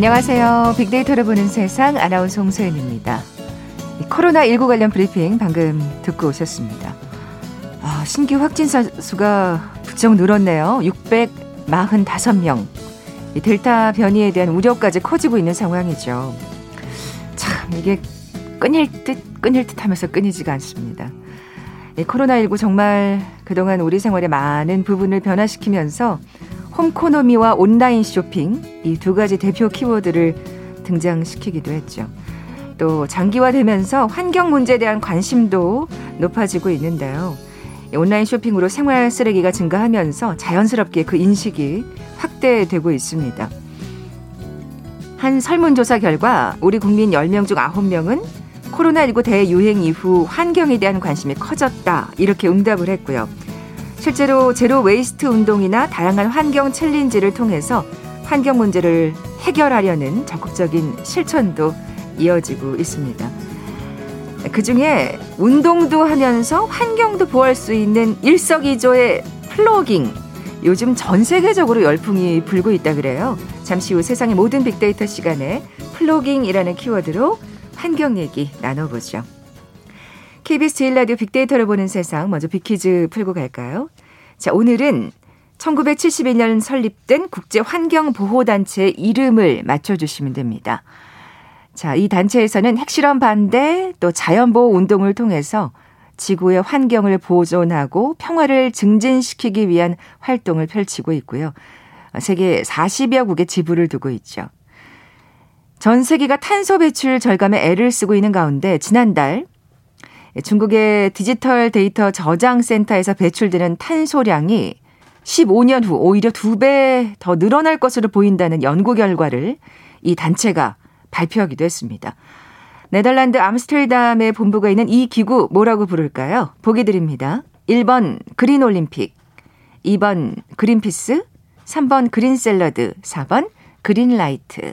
안녕하세요. 빅데이터를 보는 세상 아나운서 홍소연입니다. 코로나19 관련 브리핑 방금 듣고 오셨습니다. 아, 신규 확진자 수가 부쩍 늘었네요. 645명. 델타 변이에 대한 우려까지 커지고 있는 상황이죠. 참, 이게 끊일 듯, 끊일 듯 하면서 끊이지가 않습니다. 코로나19 정말 그동안 우리 생활의 많은 부분을 변화시키면서 홈코노미와 온라인 쇼핑 이 두 가지 대표 키워드를 등장시키기도 했죠. 또 장기화되면서 환경 문제에 대한 관심도 높아지고 있는데요. 온라인 쇼핑으로 생활 쓰레기가 증가하면서 자연스럽게 그 인식이 확대되고 있습니다. 한 설문조사 결과 우리 국민 10명 중 9명은 코로나19 대유행 이후 환경에 대한 관심이 커졌다. 이렇게 응답을 했고요. 실제로 zero waste 운동이나 다양한 환경 challenge를 통해서 환경 문제를 해결하려는 적극적인 실천도 이어지고 있습니다. 그 중에 운동도 하면서 환경도 보호할 수 있는 일석이조의 플로깅. 요즘 전 세계적으로 열풍이 불고 있다 그래요. 잠시 후 세상의 모든 빅데이터 시간에 plogging이라는 키워드로 환경 얘기 나눠보죠. KBS 제일 라디오 빅데이터를 보는 세상 먼저 빅퀴즈 풀고 갈까요? 자, 오늘은 1971년 설립된 국제 환경 보호 단체의 이름을 맞춰 주시면 됩니다. 자, 이 단체에서는 핵실험 반대 또 자연 보호 운동을 통해서 지구의 환경을 보존하고 평화를 증진시키기 위한 활동을 펼치고 있고요. 세계 40여 국의 지부를 두고 있죠. 전 세계가 탄소 배출 절감에 애를 쓰고 있는 가운데 지난달 중국의 디지털 데이터 저장 센터에서 배출되는 탄소량이 15년 후 오히려 두 배 더 늘어날 것으로 보인다는 연구 결과를 이 단체가 발표하기도 했습니다. 네덜란드 암스테르담에 본부가 있는 이 기구 뭐라고 부를까요? 보기 드립니다. 1번 그린 올림픽, 2번 그린피스, 3번 그린 샐러드, 4번 그린 라이트.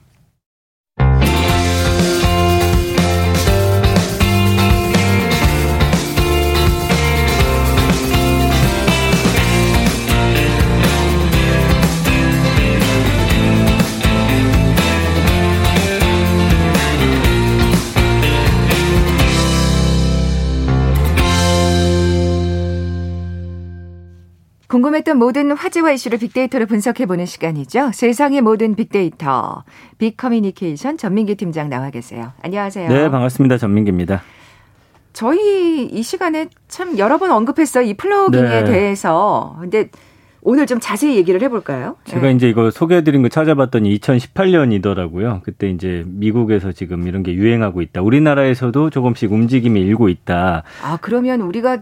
궁금했던 모든 화제와 이슈를 빅데이터로 분석해보는 시간이죠. 세상의 모든 빅데이터. 빅커뮤니케이션 전민기 팀장 나와 계세요. 안녕하세요. 네, 반갑습니다. 전민기입니다. 저희 이 시간에 참 여러 번 언급했어요. 이 플로깅에 네. 대해서. 근데 오늘 좀 자세히 얘기를 해볼까요? 제가 네. 이제 이거 소개해드린 거 찾아봤더니 2018년이더라고요. 그때 이제 미국에서 지금 이런 게 유행하고 있다. 우리나라에서도 조금씩 움직임이 일고 있다. 아, 그러면 우리가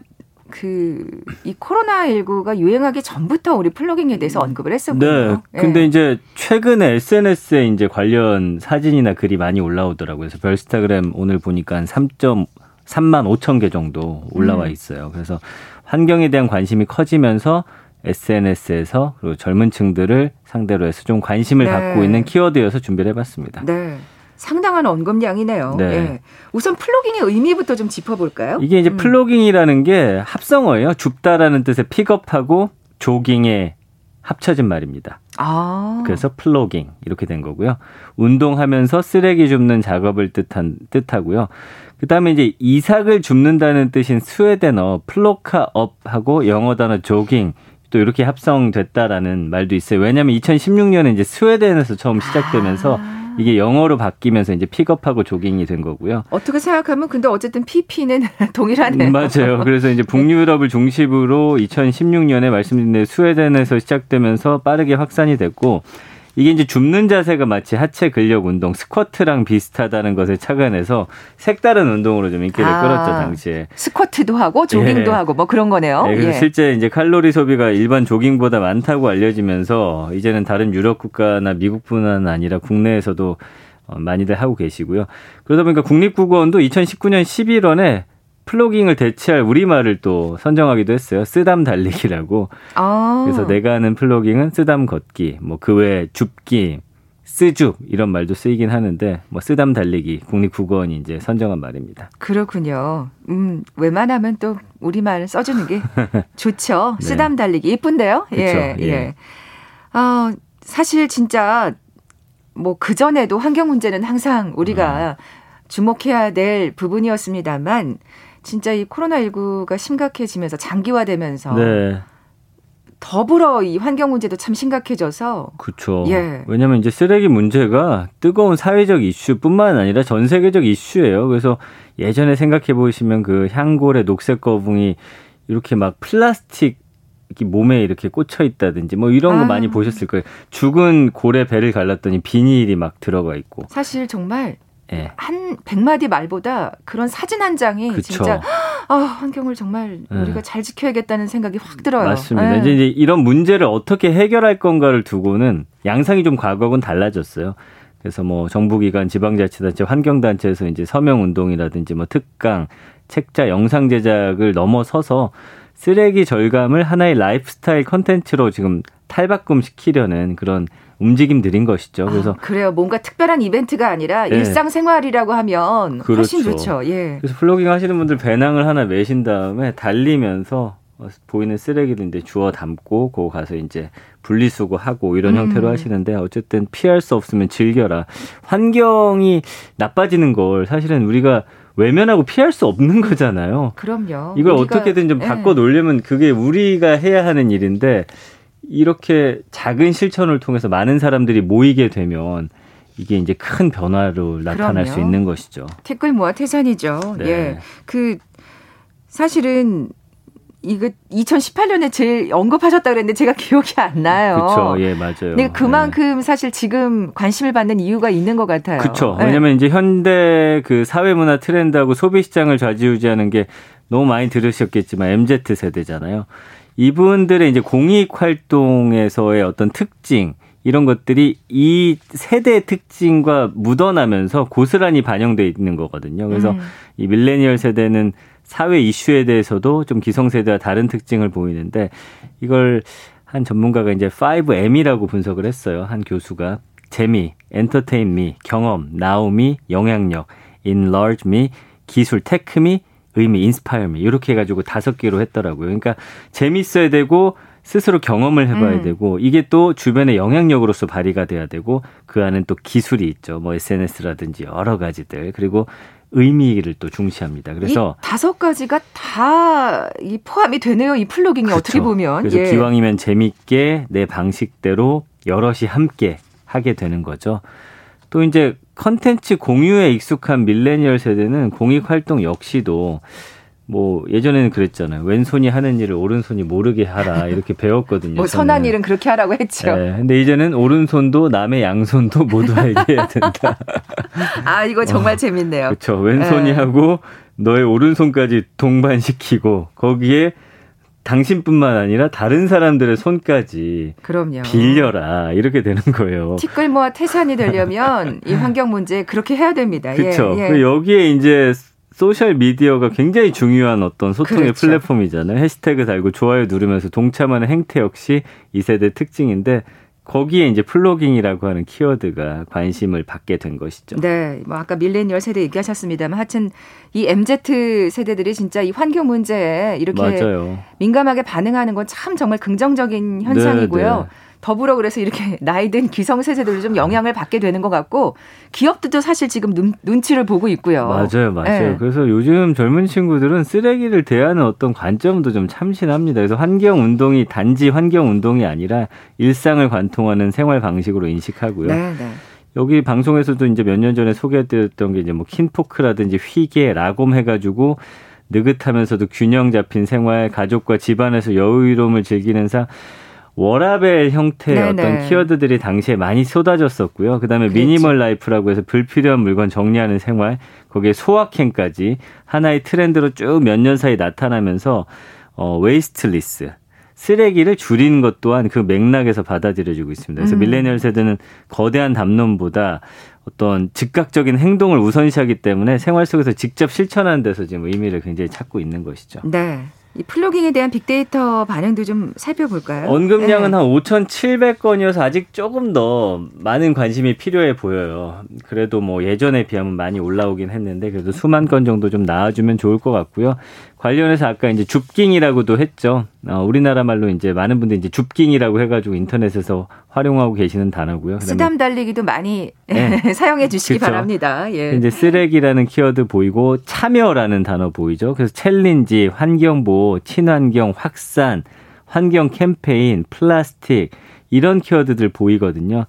그 이 코로나 19가 유행하기 전부터 우리 플로깅에 대해서 언급을 했었거든요. 네. 근데 네. 이제 최근에 SNS에 이제 관련 사진이나 글이 많이 올라오더라고요. 그래서 별스타그램 오늘 보니까 한 3. 3만 5천 개 정도 올라와 음. 있어요. 그래서 환경에 대한 관심이 커지면서 SNS에서 그리고 젊은 층들을 상대로 해서 좀 관심을 네. 갖고 있는 키워드여서 준비를 해봤습니다. 네. 상당한 언급량이네요. 네. 예. 우선 plogging의 의미부터 좀 짚어볼까요? 이게 이제 음. plogging이라는 게 합성어예요. 줍다라는 뜻의 pick up하고 조깅에 합쳐진 말입니다. 아. 그래서 플로깅 이렇게 된 거고요. 운동하면서 쓰레기 줍는 작업을 뜻한 뜻하고요. 그다음에 이제 이삭을 줍는다는 뜻인 스웨덴어 plocka upp하고 영어 단어 조깅 또 이렇게 합성됐다라는 말도 있어요. 왜냐하면 2016년에 이제 스웨덴에서 처음 시작되면서 아. 이게 영어로 바뀌면서 이제 pick up하고 조깅이 된 거고요. 어떻게 생각하면 근데 어쨌든 PP는 동일하네요. 음, 맞아요. 그래서 이제 북유럽을 중심으로 2016년에 말씀드린 스웨덴에서 시작되면서 빠르게 확산이 됐고 이게 이제 줍는 자세가 마치 하체 근력 운동 스쿼트랑 비슷하다는 것을 착안해서 색다른 운동으로 좀 인기를 아, 끌었죠 당시에. 스쿼트도 하고 조깅도 예. 하고 뭐 그런 거네요. 예, 그래서 예. 실제 이제 칼로리 소비가 일반 조깅보다 많다고 알려지면서 이제는 다른 유럽 국가나 미국뿐만 아니라 국내에서도 어, 많이들 하고 계시고요. 그러다 보니까 국립국어원도 2019년 11월에 플로깅을 대체할 우리말을 또 선정하기도 했어요. 쓰담 달리기라고. 아. 그래서 내가 하는 플로깅은 쓰담 걷기, 뭐 그 외에 줍기, 쓰줍 이런 말도 쓰이긴 하는데 뭐 쓰담 달리기 국립국어원이 이제 선정한 말입니다. 그렇군요. 음, 웬만하면 또 우리말 써주는 게 좋죠. 네. 쓰담 달리기 예쁜데요. 그쵸, 예, 예. 예. 아, 사실 진짜 뭐 그 전에도 환경 문제는 항상 우리가 음. 주목해야 될 부분이었습니다만 진짜 이 코로나19가 심각해지면서 장기화되면서 네. 더불어 이 환경 문제도 참 심각해져서 그렇죠. 예. 왜냐하면 이제 쓰레기 문제가 뜨거운 사회적 이슈뿐만 아니라 전 세계적 이슈예요. 그래서 예전에 생각해 보시면 그 향고래 녹색 거북이 이렇게 막 플라스틱 몸에 이렇게 꽂혀 있다든지 뭐 이런 거 아. 많이 보셨을 거예요. 죽은 고래 배를 갈랐더니 비닐이 막 들어가 있고. 사실 정말 예. 한 100마디 말보다 그런 사진 한 장이 그쵸. 진짜 아, 환경을 정말 예. 우리가 잘 지켜야겠다는 생각이 확 들어요. 맞습니다. 예. 이제 이런 문제를 어떻게 해결할 건가를 두고는 양상이 좀 과거하고는 달라졌어요. 그래서 뭐 정부기관, 지방자치단체, 환경단체에서 이제 서명 운동이라든지 뭐 특강, 책자, 영상 제작을 넘어서서 쓰레기 절감을 하나의 라이프스타일 컨텐츠로 지금 탈바꿈 시키려는 그런 움직임들인 것이죠. 아, 그래서 아, 그래요. 뭔가 특별한 이벤트가 아니라 네. 일상생활이라고 하면 그렇죠. 훨씬 좋죠. 예. 그래서 플로깅 하시는 분들 배낭을 하나 매신 다음에 달리면서 보이는 쓰레기를 이제 주워 담고 고 가서 이제 분리수거하고 이런 음. 형태로 하시는데 어쨌든 피할 수 없으면 즐겨라. 환경이 나빠지는 걸 사실은 우리가 외면하고 피할 수 없는 거잖아요. 그럼요. 이걸 어떻게든 좀 예. 바꿔 놓으려면 그게 우리가 해야 하는 일인데 이렇게 작은 실천을 통해서 많은 사람들이 모이게 되면 이게 이제 큰 변화로 나타날 그럼요. 수 있는 것이죠. 댓글 모아 태산이죠. 네. 예. 그 사실은 이거 2018년에 제일 언급하셨다 그랬는데 제가 기억이 안 나요. 그렇죠. 예, 맞아요. 근데 그만큼 네. 사실 지금 관심을 받는 이유가 있는 것 같아요. 그렇죠. 네. 왜냐하면 이제 현대 그 사회 문화 트렌드하고 소비 시장을 좌지우지하는 게 너무 많이 들으셨겠지만 MZ 세대잖아요. 이분들의 이제 공익 활동에서의 어떤 특징 이런 것들이 이 세대의 특징과 묻어나면서 고스란히 반영돼 있는 거거든요. 그래서 음. 이 밀레니얼 세대는 사회 이슈에 대해서도 좀 기성세대와 다른 특징을 보이는데 이걸 한 전문가가 이제 5M이라고 분석을 했어요. 한 교수가 재미, entertain me, 경험, allow me, 영향력, enlarge me, 기술, tech me, 의미, inspire me 이렇게 해가지고 다섯 개로 했더라고요. 그러니까 재밌어야 되고 스스로 경험을 해봐야 음. 되고 이게 또 주변의 영향력으로서 발휘가 돼야 되고 그 안은 또 기술이 있죠. 뭐 SNS라든지 여러 가지들 그리고 의미를 또 중시합니다. 그래서 다섯 가지가 다 이 포함이 되네요. 이 plogging이 그렇죠. 어떻게 보면 그래서 예. 기왕이면 재밌게 내 방식대로 여럿이 함께 하게 되는 거죠. 또 이제 컨텐츠 공유에 익숙한 밀레니얼 세대는 공익 활동 역시도 뭐 예전에는 그랬잖아요. 왼손이 하는 일을 오른손이 모르게 하라 이렇게 배웠거든요. 뭐 선한 일은 그렇게 하라고 했죠. 네, 근데 이제는 오른손도 남의 양손도 모두 알게 해야 된다. 아 이거 정말 어, 재밌네요. 그렇죠. 왼손이 네. 하고 너의 오른손까지 동반시키고 거기에 당신뿐만 아니라 다른 사람들의 손까지 그럼요. 빌려라 이렇게 되는 거예요. 티끌모아 태산이 되려면 이 환경 문제 그렇게 해야 됩니다. 그렇죠. 예, 예. 여기에 이제 social media가 굉장히 중요한 어떤 소통의 그렇죠. 플랫폼이잖아요. hashtag 달고 좋아요 누르면서 동참하는 행태 역시 이 세대 특징인데 거기에 이제 plogging이라고 하는 키워드가 관심을 받게 된 것이죠. 네. 뭐 아까 밀레니얼 세대 얘기하셨습니다만 하여튼 이 MZ 세대들이 진짜 이 환경 문제에 이렇게 맞아요. 민감하게 반응하는 건 참 정말 긍정적인 현상이고요. 네, 네. 더불어 그래서 이렇게 나이든 기성세대들도 좀 영향을 받게 되는 것 같고 기업들도 사실 지금 눈, 눈치를 보고 있고요. 맞아요, 맞아요. 네. 그래서 요즘 젊은 친구들은 쓰레기를 대하는 어떤 관점도 좀 참신합니다. 그래서 환경 운동이 단지 환경 운동이 아니라 일상을 관통하는 생활 방식으로 인식하고요. 네, 네. 여기 방송에서도 이제 몇 년 전에 소개해드렸던 게 이제 뭐 kinfolk라든지 hygge, lagom 해가지고 느긋하면서도 균형 잡힌 생활, 가족과 집안에서 여유로움을 즐기는 삶. 워라벨 형태의 네네. 어떤 키워드들이 당시에 많이 쏟아졌었고요. 그다음에 그렇지. minimal life라고 해서 불필요한 물건 정리하는 생활, 거기에 소확행까지 하나의 트렌드로 쭉 몇 년 사이 나타나면서 어 wasteless 쓰레기를 줄이는 것 또한 그 맥락에서 받아들여지고 있습니다. 그래서 음. 밀레니얼 세대는 거대한 담론보다 어떤 즉각적인 행동을 우선시하기 때문에 생활 속에서 직접 실천하는 데서 지금 의미를 굉장히 찾고 있는 것이죠. 네. 이 플로깅에 대한 빅데이터 반응도 좀 살펴볼까요? 언급량은 네. 한 5,700건이어서 아직 조금 더 많은 관심이 필요해 보여요. 그래도 뭐 예전에 비하면 많이 올라오긴 했는데 그래도 수만 건 정도 좀 나와주면 좋을 것 같고요. 관련해서 아까 이제 줍깅이라고도 했죠. 어, 우리나라 말로 이제 많은 분들이 이제 줍깅이라고 해가지고 인터넷에서 활용하고 계시는 단어고요. 쓰담 달리기도 많이 네. 사용해 주시기 그렇죠. 바랍니다. 예. 이제 쓰레기라는 키워드 보이고 참여라는 단어 보이죠. 그래서 challenge, 환경보호, 친환경, 확산, 환경 캠페인, 플라스틱 이런 키워드들 보이거든요.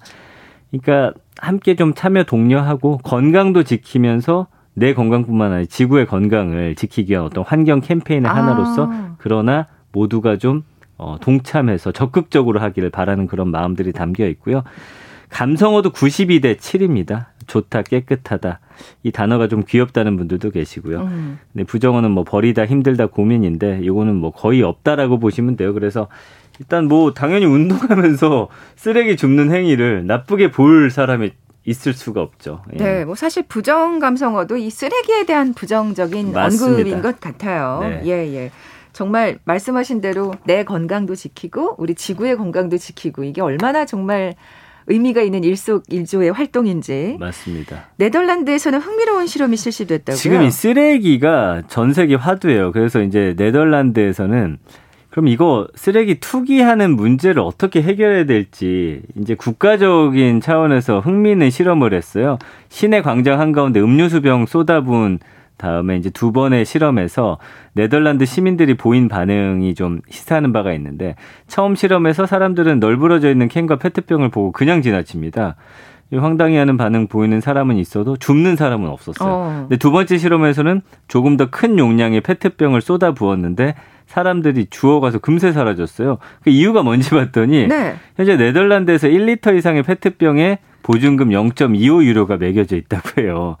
그러니까 함께 좀 참여 독려하고 건강도 지키면서 내 건강뿐만 아니라 지구의 건강을 지키기 위한 어떤 환경 캠페인의 아. 하나로서 그러나 모두가 좀 어, 동참해서 적극적으로 하기를 바라는 그런 마음들이 담겨 있고요. 감성어도 92대 7입니다. 좋다, 깨끗하다. 이 단어가 좀 귀엽다는 분들도 계시고요. 음. 근데 부정어는 뭐 버리다, 힘들다, 고민인데 이거는 뭐 거의 없다라고 보시면 돼요. 그래서 일단 뭐 당연히 운동하면서 쓰레기 줍는 행위를 나쁘게 볼 사람이 있을 수가 없죠. 예. 네, 뭐 사실 부정 감성어도 이 쓰레기에 대한 부정적인 맞습니다. 언급인 것 같아요. 네. 예, 예. 정말 말씀하신 대로 내 건강도 지키고 우리 지구의 건강도 지키고 이게 얼마나 정말 의미가 있는 일석일조의 활동인지. 맞습니다. 네덜란드에서는 흥미로운 실험이 실시됐다고요. 지금 이 쓰레기가 전 세계 화두예요. 그래서 이제 네덜란드에서는 그럼 이거 쓰레기 투기하는 문제를 어떻게 해결해야 될지 이제 국가적인 차원에서 흥미있는 실험을 했어요. 시내 광장 한가운데 음료수병 쏟아부은 다음에 이제 두 번의 실험에서 네덜란드 시민들이 보인 반응이 좀 시사하는 바가 있는데 처음 실험에서 사람들은 널브러져 있는 캔과 페트병을 보고 그냥 지나칩니다. 황당해하는 반응 보이는 사람은 있어도 줍는 사람은 없었어요. 어. 근데 두 번째 실험에서는 조금 더 큰 용량의 페트병을 쏟아 부었는데 사람들이 주워가서 금세 사라졌어요. 그 이유가 뭔지 봤더니 네. 현재 네덜란드에서 1리터 이상의 페트병에 보증금 0.25 유로가 매겨져 있다고 해요.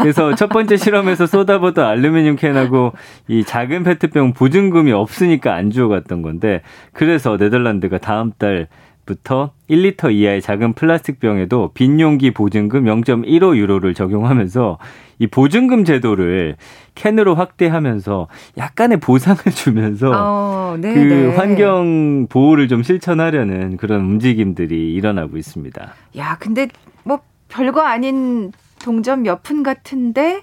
그래서 첫 번째 실험에서 쏟아부던 알루미늄 캔하고 이 작은 페트병 보증금이 없으니까 안 주워갔던 건데 그래서 네덜란드가 다음 달 부터 1리터 이하의 작은 플라스틱 병에도 빈 용기 보증금 0.15 유로를 적용하면서 이 보증금 제도를 캔으로 확대하면서 약간의 보상을 주면서 어, 네, 그 네. 환경 보호를 좀 실천하려는 그런 움직임들이 일어나고 있습니다. 야, 근데 뭐 별거 아닌 동전 몇 푼 같은데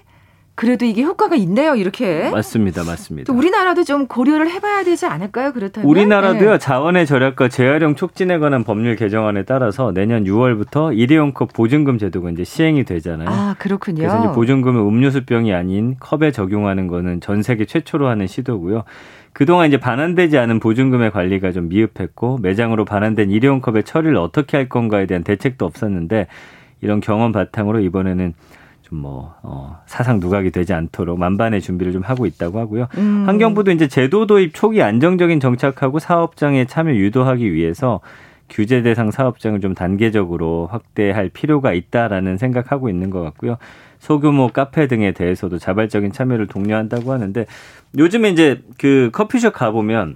그래도 이게 효과가 있네요, 이렇게. 맞습니다, 맞습니다. 우리나라도 좀 고려를 해봐야 되지 않을까요, 그렇다면? 우리나라도요, 네. 자원의 절약과 재활용 촉진에 관한 법률 개정안에 따라서 내년 6월부터 일회용 컵 보증금 제도가 이제 시행이 되잖아요. 아, 그렇군요. 그래서 이제 보증금을 음료수병이 아닌 컵에 적용하는 거는 전 세계 최초로 하는 시도고요. 그동안 이제 반환되지 않은 보증금의 관리가 좀 미흡했고 매장으로 반환된 일회용 컵의 처리를 어떻게 할 건가에 대한 대책도 없었는데 이런 경험 바탕으로 이번에는 좀뭐 어, 사상 누각이 되지 않도록 만반의 준비를 좀 하고 있다고 하고요. 음. 환경부도 이제 제도 도입 초기 안정적인 정착하고 사업장에 참여 유도하기 위해서 규제 대상 사업장을 좀 단계적으로 확대할 필요가 있다라는 생각하고 있는 것 같고요. 소규모 카페 등에 대해서도 자발적인 참여를 독려한다고 하는데 요즘에 이제 그 커피숍 가보면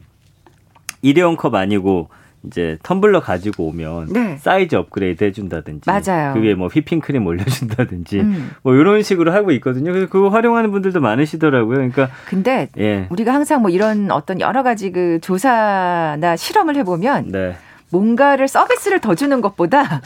일회용 컵 아니고 이제 텀블러 가지고 오면 네. 사이즈 업그레이드 해준다든지 맞아요. 그게 뭐 휘핑 크림 올려준다든지 음. 뭐 이런 식으로 하고 있거든요. 그래서 그거 활용하는 분들도 많으시더라고요. 그러니까 근데 예. 우리가 항상 뭐 이런 어떤 여러 가지 그 조사나 실험을 해보면 네. 뭔가를 서비스를 더 주는 것보다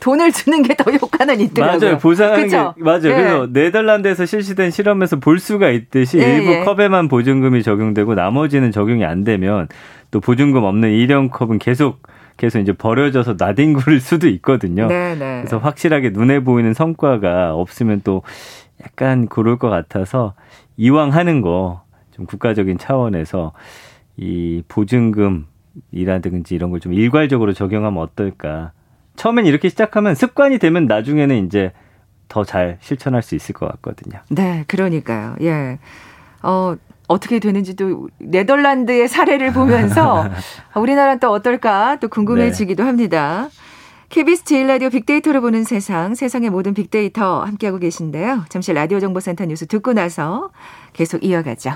돈을 주는 게 더 효과는 있더라고요. 맞아요. 보상하는 그쵸? 게 맞아요. 예. 그래서 네덜란드에서 실시된 실험에서 볼 수가 있듯이 예, 일부 예. 컵에만 보증금이 적용되고 나머지는 적용이 안 되면 또 보증금 없는 일형 컵은 계속 계속 이제 버려져서 나뒹굴 수도 있거든요. 네네. 네. 그래서 확실하게 눈에 보이는 성과가 없으면 또 약간 그럴 것 같아서 이왕 하는 거 좀 국가적인 차원에서 이 보증금 이라든지 이런 걸 좀 일괄적으로 적용하면 어떨까. 처음엔 이렇게 시작하면 습관이 되면 나중에는 이제 더 잘 실천할 수 있을 것 같거든요. 네, 그러니까요. 예. 어, 어떻게 되는지도 네덜란드의 사례를 보면서 우리나라는 또 어떨까 또 궁금해지기도 네. 합니다. KBS 제일 라디오 빅데이터로 보는 세상, 세상의 모든 빅데이터 함께하고 계신데요. 잠시 라디오 정보센터 뉴스 듣고 나서 계속 이어가죠.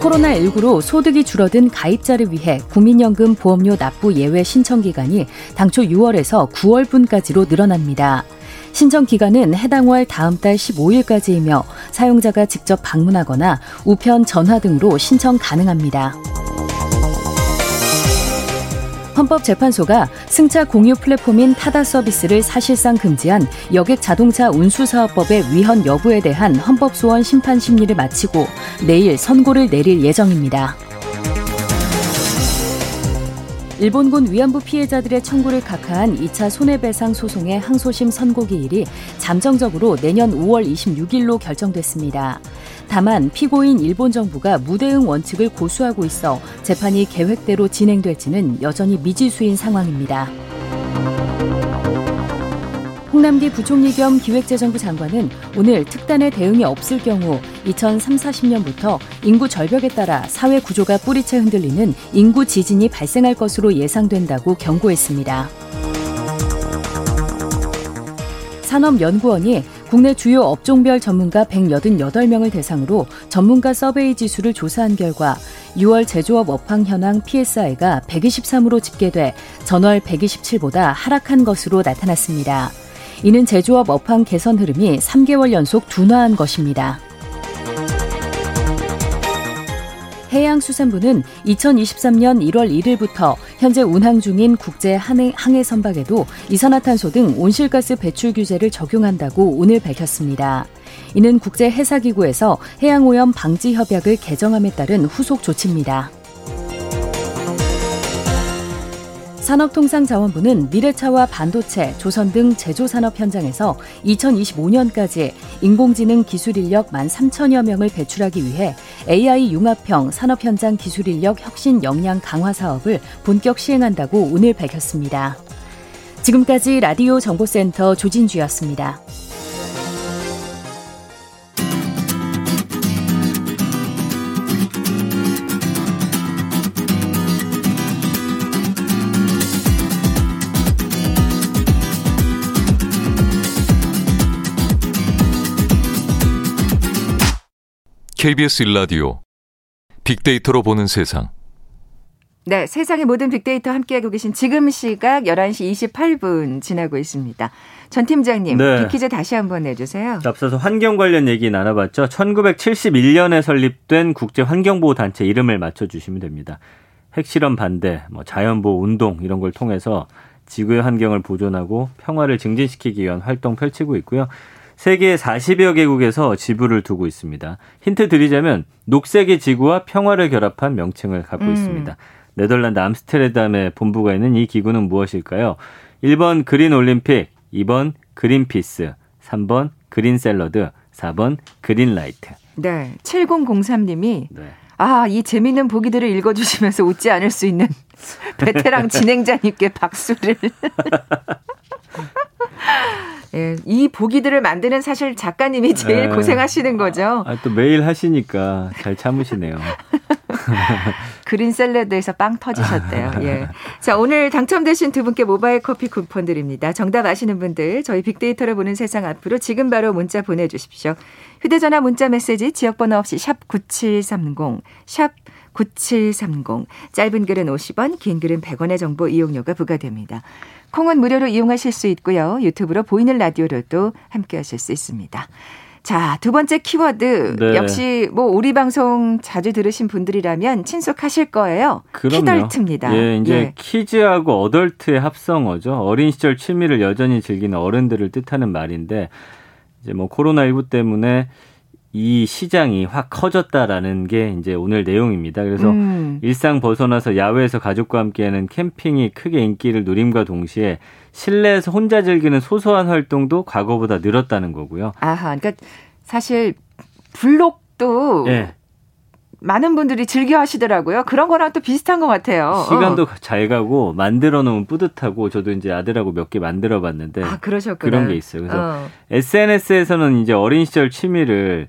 코로나19로 소득이 줄어든 가입자를 위해 국민연금 보험료 납부 예외 신청 기간이 당초 6월에서 9월분까지로 늘어납니다. 신청 기간은 해당 월 다음 달 15일까지이며 사용자가 직접 방문하거나 우편 전화 등으로 신청 가능합니다. 헌법재판소가 승차 공유 플랫폼인 타다 서비스를 사실상 금지한 여객 자동차 운수사업법의 위헌 여부에 대한 헌법소원 심판 심리를 마치고 내일 선고를 내릴 예정입니다. 일본군 위안부 피해자들의 청구를 각하한 2차 손해배상 소송의 항소심 선고 기일이 잠정적으로 내년 5월 26일로 결정됐습니다. 다만 피고인 일본 정부가 무대응 원칙을 고수하고 있어 재판이 계획대로 진행될지는 여전히 미지수인 상황입니다. 홍남기 부총리 겸 기획재정부 장관은 오늘 특단의 대응이 없을 경우 2030, 40년부터 인구 절벽에 따라 사회 구조가 뿌리채 흔들리는 인구 지진이 발생할 것으로 예상된다고 경고했습니다. 산업연구원이 국내 주요 업종별 전문가 188명을 대상으로 전문가 서베이 지수를 조사한 결과 6월 제조업 업황 현황 PSI가 123으로 집계돼 전월 127보다 하락한 것으로 나타났습니다. 이는 제조업 업황 개선 흐름이 3개월 연속 둔화한 것입니다. 해양수산부는 2023년 1월 1일부터 현재 운항 중인 국제 항해, 선박에도 이산화탄소 등 온실가스 배출 규제를 적용한다고 오늘 밝혔습니다. 이는 국제해사기구에서 해양오염 방지 협약을 개정함에 따른 후속 조치입니다. 산업통상자원부는 미래차와 반도체, 조선 등 제조산업 현장에서 2025년까지 인공지능 기술 인력 1 3천여 명을 배출하기 위해 AI 융합형 산업 현장 기술 인력 혁신 역량 강화 사업을 본격 시행한다고 오늘 밝혔습니다. 지금까지 라디오 정보센터 조진주였습니다. KBS 일라디오 빅데이터로 보는 세상. 네, 세상의 모든 빅데이터 함께하고 계신 지금 시각 11시 28분 지나고 있습니다. 전 팀장님, 네. 빅퀴즈 다시 한번 내주세요. 앞서서 환경 관련 얘기 나눠봤죠. 1971년에 설립된 국제환경보호단체 이름을 맞춰주시면 됩니다. 핵실험 반대, 뭐 자연보호 운동 이런 걸 통해서 지구의 환경을 보존하고 평화를 증진시키기 위한 활동 펼치고 있고요. 세계 40여 개국에서 지부를 두고 있습니다. 힌트 드리자면 녹색의 지구와 평화를 결합한 명칭을 갖고 음. 있습니다. 네덜란드 암스테르담에 본부가 있는 이 기구는 무엇일까요? 1번 그린 올림픽, 2번 그린피스, 3번 그린 샐러드, 4번 그린 라이트. 네. 7003님이 네. 아, 이 재미있는 보기들을 읽어주시면서 웃지 않을 수 있는 베테랑 진행자님께 박수를. 예, 이 보기들을 만드는 사실 작가님이 제일 네. 고생하시는 거죠. 아, 또 매일 하시니까 잘 참으시네요. 그린 샐러드에서 빵 터지셨대요. 예. 자, 오늘 당첨되신 두 분께 모바일 커피 쿠폰 드립니다. 정답 아시는 분들 저희 빅데이터를 보는 세상 앞으로 지금 바로 문자 보내 주십시오. 휴대 전화 문자 메시지 지역 번호 없이 샵 9730, 샵 9730. 짧은 글은 50원, 긴 글은 100원의 정보 이용료가 부과됩니다. 콩은 무료로 이용하실 수 있고요. 유튜브로 보이는 라디오로도 함께 하실 수 있습니다. 자, 두 번째 키워드. 네. 역시 뭐 우리 방송 자주 들으신 분들이라면 친숙하실 거예요. 그럼요. 키덜트입니다. 예, 이제 예. 키즈하고 어덜트의 합성어죠. 어린 시절 취미를 여전히 즐기는 어른들을 뜻하는 말인데 이제 뭐 코로나 19 때문에 이 시장이 확 커졌다라는 게 이제 오늘 내용입니다. 그래서 음. 일상 벗어나서 야외에서 가족과 함께하는 캠핑이 크게 인기를 누림과 동시에 실내에서 혼자 즐기는 소소한 활동도 과거보다 늘었다는 거고요. 아하, 그러니까 사실 블록도 네. 많은 분들이 즐겨 하시더라고요. 그런 거랑 또 비슷한 것 같아요. 시간도 어. 잘 가고 만들어 놓으면 뿌듯하고 저도 이제 아들하고 몇 개 만들어 봤는데 아. 그런 게 있어요. 그래서 어. SNS에서는 이제 어린 시절 취미를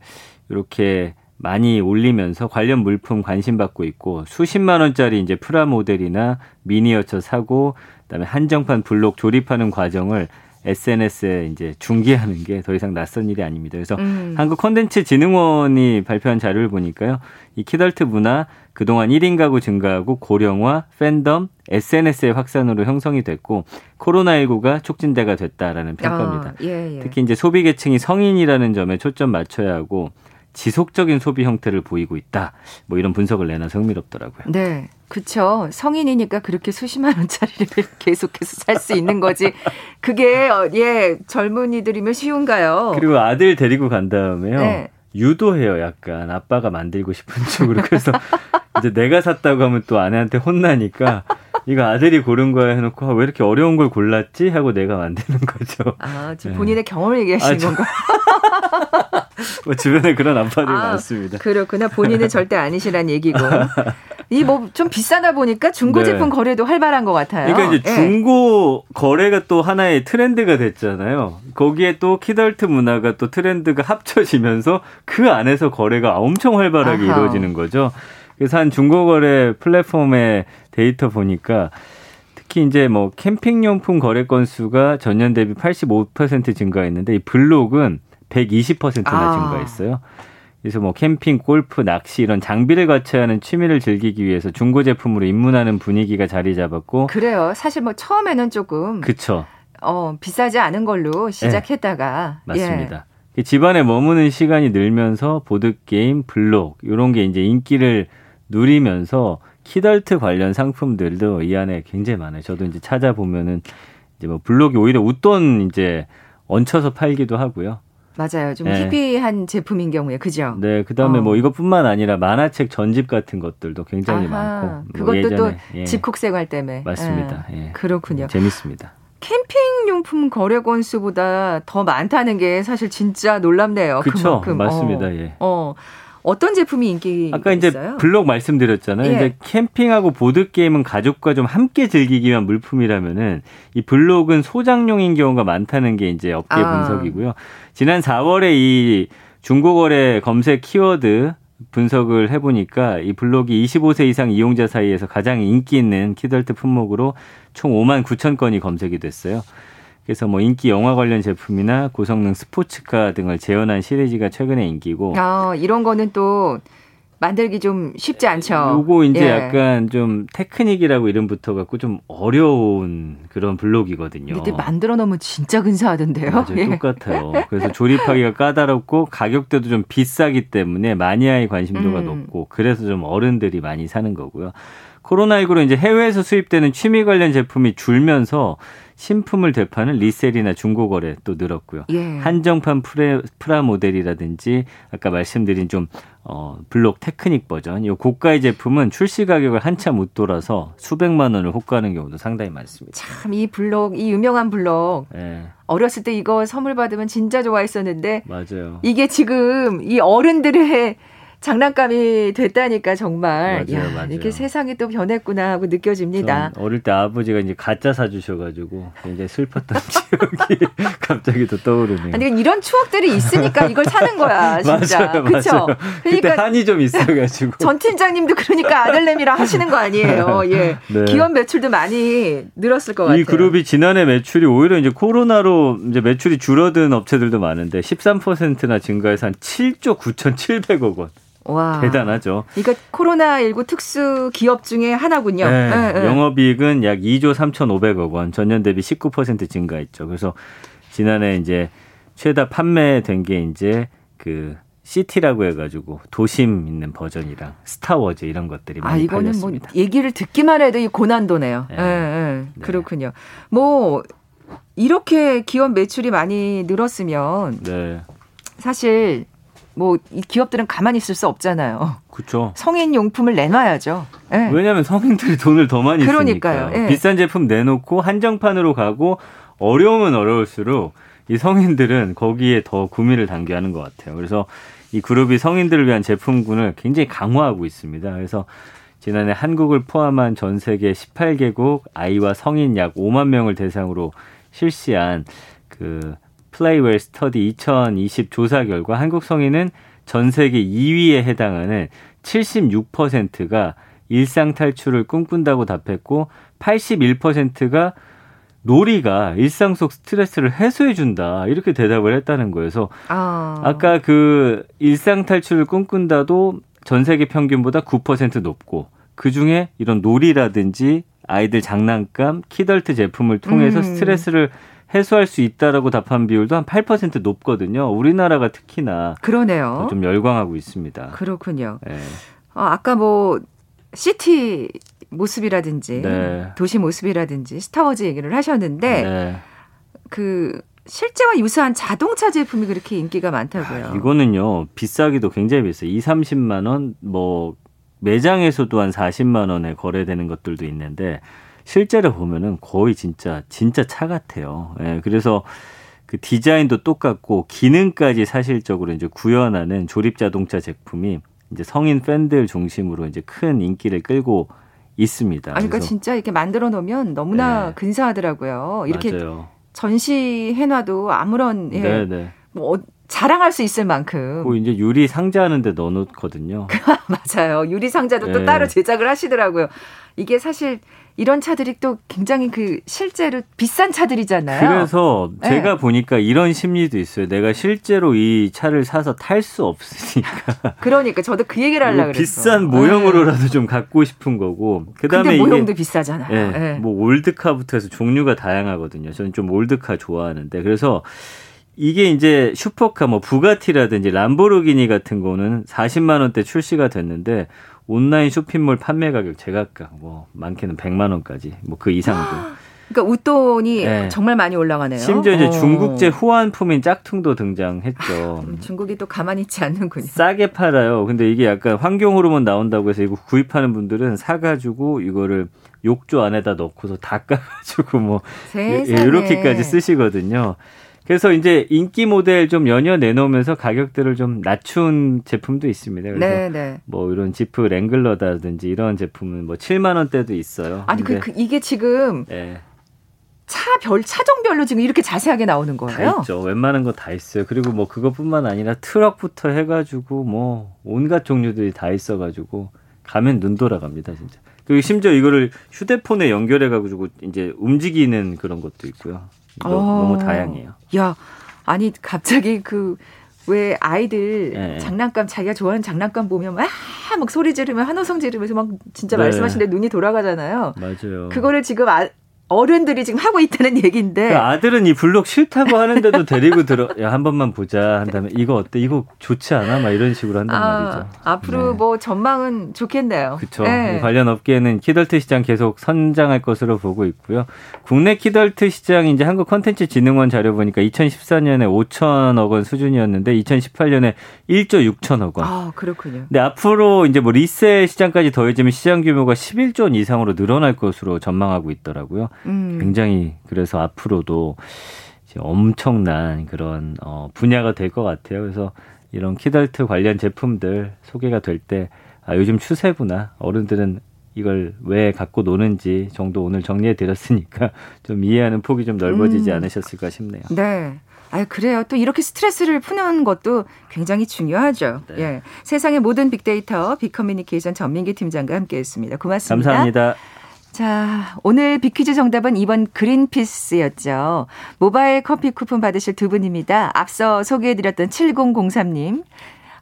이렇게 많이 올리면서 관련 물품 관심 받고 있고 수십만 원짜리 이제 프라모델이나 미니어처 사고 그다음에 한정판 블록 조립하는 과정을 SNS에 이제 중계하는 게 더 이상 낯선 일이 아닙니다. 그래서 음. 한국 콘텐츠 진흥원이 발표한 자료를 보니까요. 이 키덜트 문화 그동안 1인 가구 증가하고 고령화, 팬덤, SNS의 확산으로 형성이 됐고 코로나19가 촉진제가 됐다라는 평가입니다. 아, 예, 예. 특히 이제 소비 계층이 성인이라는 점에 초점 맞춰야 하고 지속적인 소비 형태를 보이고 있다. 뭐 이런 분석을 내놔서 흥미롭더라고요. 네. 그쵸. 성인이니까 그렇게 수십만 원짜리를 계속해서 살 수 있는 거지. 그게, 어, 예, 젊은이들이면 쉬운가요? 그리고 아들 데리고 간 다음에요. 네. 유도해요, 약간. 아빠가 만들고 싶은 쪽으로. 그래서 이제 내가 샀다고 하면 또 아내한테 혼나니까 이거 아들이 고른 거야 해놓고 아, 왜 이렇게 어려운 걸 골랐지 하고 내가 만드는 거죠. 아 지금 네. 본인의 경험을 얘기하시는 아, 건가? 뭐 주변에 그런 아빠들이 아, 많습니다. 그렇구나 본인은 절대 아니시란 얘기고. 이 뭐 좀 비싸다 보니까 중고 제품 네. 거래도 활발한 것 같아요. 그러니까 이제 네. 중고 네. 거래가 또 하나의 트렌드가 됐잖아요. 거기에 또 키덜트 문화가 또 트렌드가 합쳐지면서 그 안에서 거래가 엄청 활발하게 아하. 이루어지는 거죠. 그래서 한 중고 거래 플랫폼의 데이터 보니까 특히 이제 뭐 캠핑용품 거래 건수가 전년 대비 85% 증가했는데 이 블록은 120%나 아. 증가했어요. 그래서 뭐 캠핑, 골프, 낚시 이런 장비를 갖춰야 하는 취미를 즐기기 위해서 중고 제품으로 입문하는 분위기가 자리 잡았고 그래요. 사실 뭐 처음에는 조금 그쵸. 어, 비싸지 않은 걸로 시작했다가 네, 맞습니다. 예. 집안에 머무는 시간이 늘면서 보드 게임, 블록 이런 게 이제 인기를 누리면서 키덜트 관련 상품들도 이 안에 굉장히 많아요. 저도 이제 찾아보면은 이제 뭐 블록이 오히려 웃돈 이제 얹혀서 팔기도 하고요. 맞아요. 좀 네. 희비한 제품인 경우에 그죠? 네, 그다음에 어. 뭐 이것뿐만 아니라 만화책 전집 같은 것들도 굉장히 아하, 많고 뭐 그것도 또 예. 집콕 생활 때문에 맞습니다. 예. 예. 그렇군요. 재밌습니다. 캠핑 용품 거래 건수보다 더 많다는 게 사실 진짜 놀랍네요. 그렇죠. 맞습니다. 어. 예. 어. 어떤 제품이 인기 아까 이제 있어요? 블록 말씀드렸잖아요. 예. 이제 캠핑하고 보드 게임은 가족과 좀 함께 즐기기 위한 물품이라면은 이 블록은 소장용인 경우가 많다는 게 이제 업계 아. 분석이고요. 지난 4월에 이 중고거래 검색 키워드 분석을 해보니까 이 블록이 25세 이상 이용자 사이에서 가장 인기 있는 키덜트 품목으로 총 5만 9천 건이 검색이 됐어요. 그래서 뭐 인기 영화 관련 제품이나 고성능 스포츠카 등을 재현한 시리즈가 최근에 인기고. 아, 이런 거는 또 만들기 좀 쉽지 않죠. 요거 이제 예. 약간 좀 테크닉이라고 이름 붙어 갖고 좀 어려운 그런 블록이거든요. 근데 만들어 놓으면 진짜 근사하던데요. 맞아요. 예. 똑같아요. 그래서 조립하기가 까다롭고 가격대도 좀 비싸기 때문에 마니아의 관심도가 음. 높고 그래서 좀 어른들이 많이 사는 거고요. 코로나19로 이제 해외에서 수입되는 취미 관련 제품이 줄면서 신품을 되파는 resell이나 중고거래 또 늘었고요. 예. 한정판 프레, 프라 모델이라든지 아까 말씀드린 좀 어, 블록 테크닉 버전, 이 고가의 제품은 출시 가격을 한참 웃돌아서 수백만 원을 호가하는 경우도 상당히 많습니다. 참 이 블록, 이 유명한 블록. 예. 어렸을 때 이거 선물 받으면 진짜 좋아했었는데. 맞아요. 이게 지금 이 어른들의 장난감이 됐다니까 정말 맞아요, 야, 맞아요. 이렇게 세상이 또 변했구나 하고 느껴집니다. 어릴 때 아버지가 이제 가짜 사주셔가지고 굉장히 슬펐던 기억이 갑자기 또 떠오르네요. 아니 이런 추억들이 있으니까 이걸 사는 거야 진짜 그렇죠. 그러니까 한이 좀 있어가지고 전 팀장님도 그러니까 아들내미랑 하시는 거 아니에요. 예, 네. 기업 매출도 많이 늘었을 것 같아요. 이 그룹이 지난해 매출이 오히려 이제 코로나로 이제 매출이 줄어든 업체들도 많은데 13%나 증가해서 한 7조 9,700억 원. 와. 대단하죠. 그러니까 코로나19 특수 기업 중에 하나군요. 네, 네, 네. 영업이익은 약 2조 3,500억 원, 전년 대비 19% 증가했죠. 그래서 지난해 이제 최다 판매된 게 이제 그 시티라고 해가지고 도심 있는 버전이랑 스타워즈 이런 것들이 많이 아, 이거는 뭐 팔렸습니다. 뭐 얘기를 듣기만 해도 이 고난도네요. 네. 네, 네. 그렇군요. 뭐 이렇게 기업 매출이 많이 늘었으면 네. 사실 뭐 이 기업들은 가만히 있을 수 없잖아요. 그렇죠. 성인 용품을 내놔야죠. 네. 왜냐하면 성인들이 돈을 더 많이 그러니까요. 쓰니까요. 네. 비싼 제품 내놓고 한정판으로 가고 어려우면 어려울수록 이 성인들은 거기에 더 구미를 당겨하는 것 같아요. 그래서 이 그룹이 성인들을 위한 제품군을 굉장히 강화하고 있습니다. 그래서 지난해 한국을 포함한 전 세계 18개국 아이와 성인 약 5만 명을 대상으로 실시한 그 플레이 웰 스터디 2020 조사 결과 한국 성인은 전 세계 2위에 해당하는 76%가 일상 탈출을 꿈꾼다고 답했고 81%가 놀이가 일상 속 스트레스를 해소해 준다 이렇게 대답을 했다는 거여서 아. 아까 그 일상 탈출을 꿈꾼다도 전 세계 평균보다 9% 높고 그 중에 이런 놀이라든지 아이들 장난감, 키덜트 제품을 통해서 음. 스트레스를 해소할 수 있다라고 답한 비율도 한 8% 높거든요. 우리나라가 특히나 그러네요. 좀 열광하고 있습니다. 그렇군요. 네. 어, 아까 뭐 city 모습이라든지 네. 도시 모습이라든지 스타워즈 얘기를 하셨는데 네. 그 실제와 유사한 자동차 제품이 그렇게 인기가 많다고요. 아, 이거는요 비싸기도 굉장히 비싸요. 2, 30만 원, 뭐 매장에서도 한 40만 원에 거래되는 것들도 있는데 실제로 보면은 거의 진짜 진짜 차 같아요. 예, 그래서 그 디자인도 똑같고 기능까지 사실적으로 이제 구현하는 조립 자동차 제품이 이제 성인 팬들 중심으로 이제 큰 인기를 끌고 있습니다. 아, 그러니까 진짜 이렇게 만들어 놓으면 너무나 네. 근사하더라고요. 이렇게 맞아요. 전시해놔도 아무런 예, 네, 네. 뭐 어, 자랑할 수 있을 만큼. 뭐 이제 유리 상자 하는데 넣어놓거든요. 맞아요. 유리 상자도 네. 또 따로 제작을 하시더라고요. 이게 사실 이런 차들이 또 굉장히 그 실제로 비싼 차들이잖아요. 그래서 네. 제가 보니까 이런 심리도 있어요. 내가 실제로 이 차를 사서 탈 수 없으니까. 그러니까 저도 그 얘기를 하려고 그랬어. 비싼 모형으로라도 네. 좀 갖고 싶은 거고. 그다음에 모형도 비싸잖아요. 네, 네. 뭐 old car부터 해서 종류가 다양하거든요. 저는 좀 old car 좋아하는데 그래서 이게 이제 슈퍼카 뭐 부가티라든지 람보르기니 같은 거는 40만 원대 출시가 됐는데 온라인 쇼핑몰 판매 가격 제각각 뭐 많게는 100만 원까지 뭐 그 이상도. 그러니까 웃돈이 네. 정말 많이 올라가네요. 심지어 이제 어. 중국제 호환품인 짝퉁도 등장했죠. 음, 중국이 또 가만히 있지 않는군요. 싸게 팔아요. 근데 이게 약간 환경 호르몬 나온다고 해서 이거 구입하는 분들은 사가지고 이거를 욕조 안에다 넣고서 닦아가지고 뭐 세상에. 이렇게까지 쓰시거든요. 그래서 이제 인기 모델 좀 연여 내놓으면서 가격들을 좀 낮춘 제품도 있습니다. 그래서 네, 네. 뭐 이런 지프 랭글러다든지 이런 제품은 뭐 7만 원대도 있어요. 아니 그, 그 이게 지금 네. 차별 차종별로 지금 이렇게 자세하게 나오는 거예요? 다 있죠. 웬만한 거 다 있어요. 그리고 뭐 그것뿐만 아니라 트럭부터 해가지고 뭐 온갖 종류들이 다 있어가지고 가면 눈 돌아갑니다 진짜. 그리고 심지어 이거를 휴대폰에 연결해가지고 이제 움직이는 그런 것도 있고요. 너, 어. 너무 다양해요. 야, 아니 갑자기 그 왜 아이들 네. 장난감 자기가 좋아하는 장난감 보면 막, 막 소리 지르면 환호성 지르면서 막 진짜 네. 말씀하신 데 눈이 돌아가잖아요. 맞아요. 그거를 지금 아, 어른들이 지금 하고 있다는 얘기인데. 그 아들은 이 블록 싫다고 하는데도 데리고 들어, 야, 한 번만 보자. 한 다음에 이거 어때? 이거 좋지 않아? 막 이런 식으로 한단 아, 말이죠. 앞으로 네. 뭐 전망은 좋겠네요. 그렇죠. 네. 관련 업계는 키덜트 시장 계속 성장할 것으로 보고 있고요. 국내 키덜트 시장 이제 한국 컨텐츠 진흥원 자료 보니까 2014년에 5천억 원 수준이었는데 2018년에 1조 6천억 원. 아, 그렇군요. 근데 앞으로 이제 뭐 리세 시장까지 더해지면 시장 규모가 11조 원 이상으로 늘어날 것으로 전망하고 있더라고요. 음. 굉장히 그래서 앞으로도 엄청난 그런 어, 분야가 될 것 같아요. 그래서 이런 키덜트 관련 제품들 소개가 될 때 아, 요즘 추세구나. 어른들은 이걸 왜 갖고 노는지 정도 오늘 정리해 드렸으니까 좀 이해하는 폭이 좀 넓어지지 음. 않으셨을까 싶네요. 네. 아, 그래요. 또 이렇게 스트레스를 푸는 것도 굉장히 중요하죠. 네. 예. 세상의 모든 빅데이터 빅커뮤니케이션 전민기 팀장과 함께 했습니다. 고맙습니다. 감사합니다. 자, 오늘 비퀴즈 정답은 이번 그린피스였죠. 모바일 커피 쿠폰 받으실 두 분입니다. 앞서 소개해드렸던 7003님.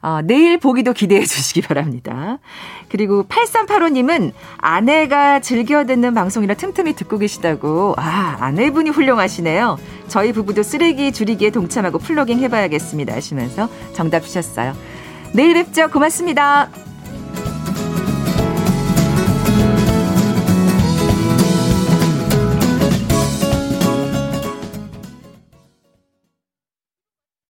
어, 내일 보기도 기대해 주시기 바랍니다. 그리고 8385님은 아내가 즐겨 듣는 방송이라 틈틈이 듣고 계시다고. 아, 아내분이 훌륭하시네요. 저희 부부도 쓰레기 줄이기에 동참하고 플로깅 해봐야겠습니다. 하시면서 정답 주셨어요. 내일 뵙죠. 고맙습니다.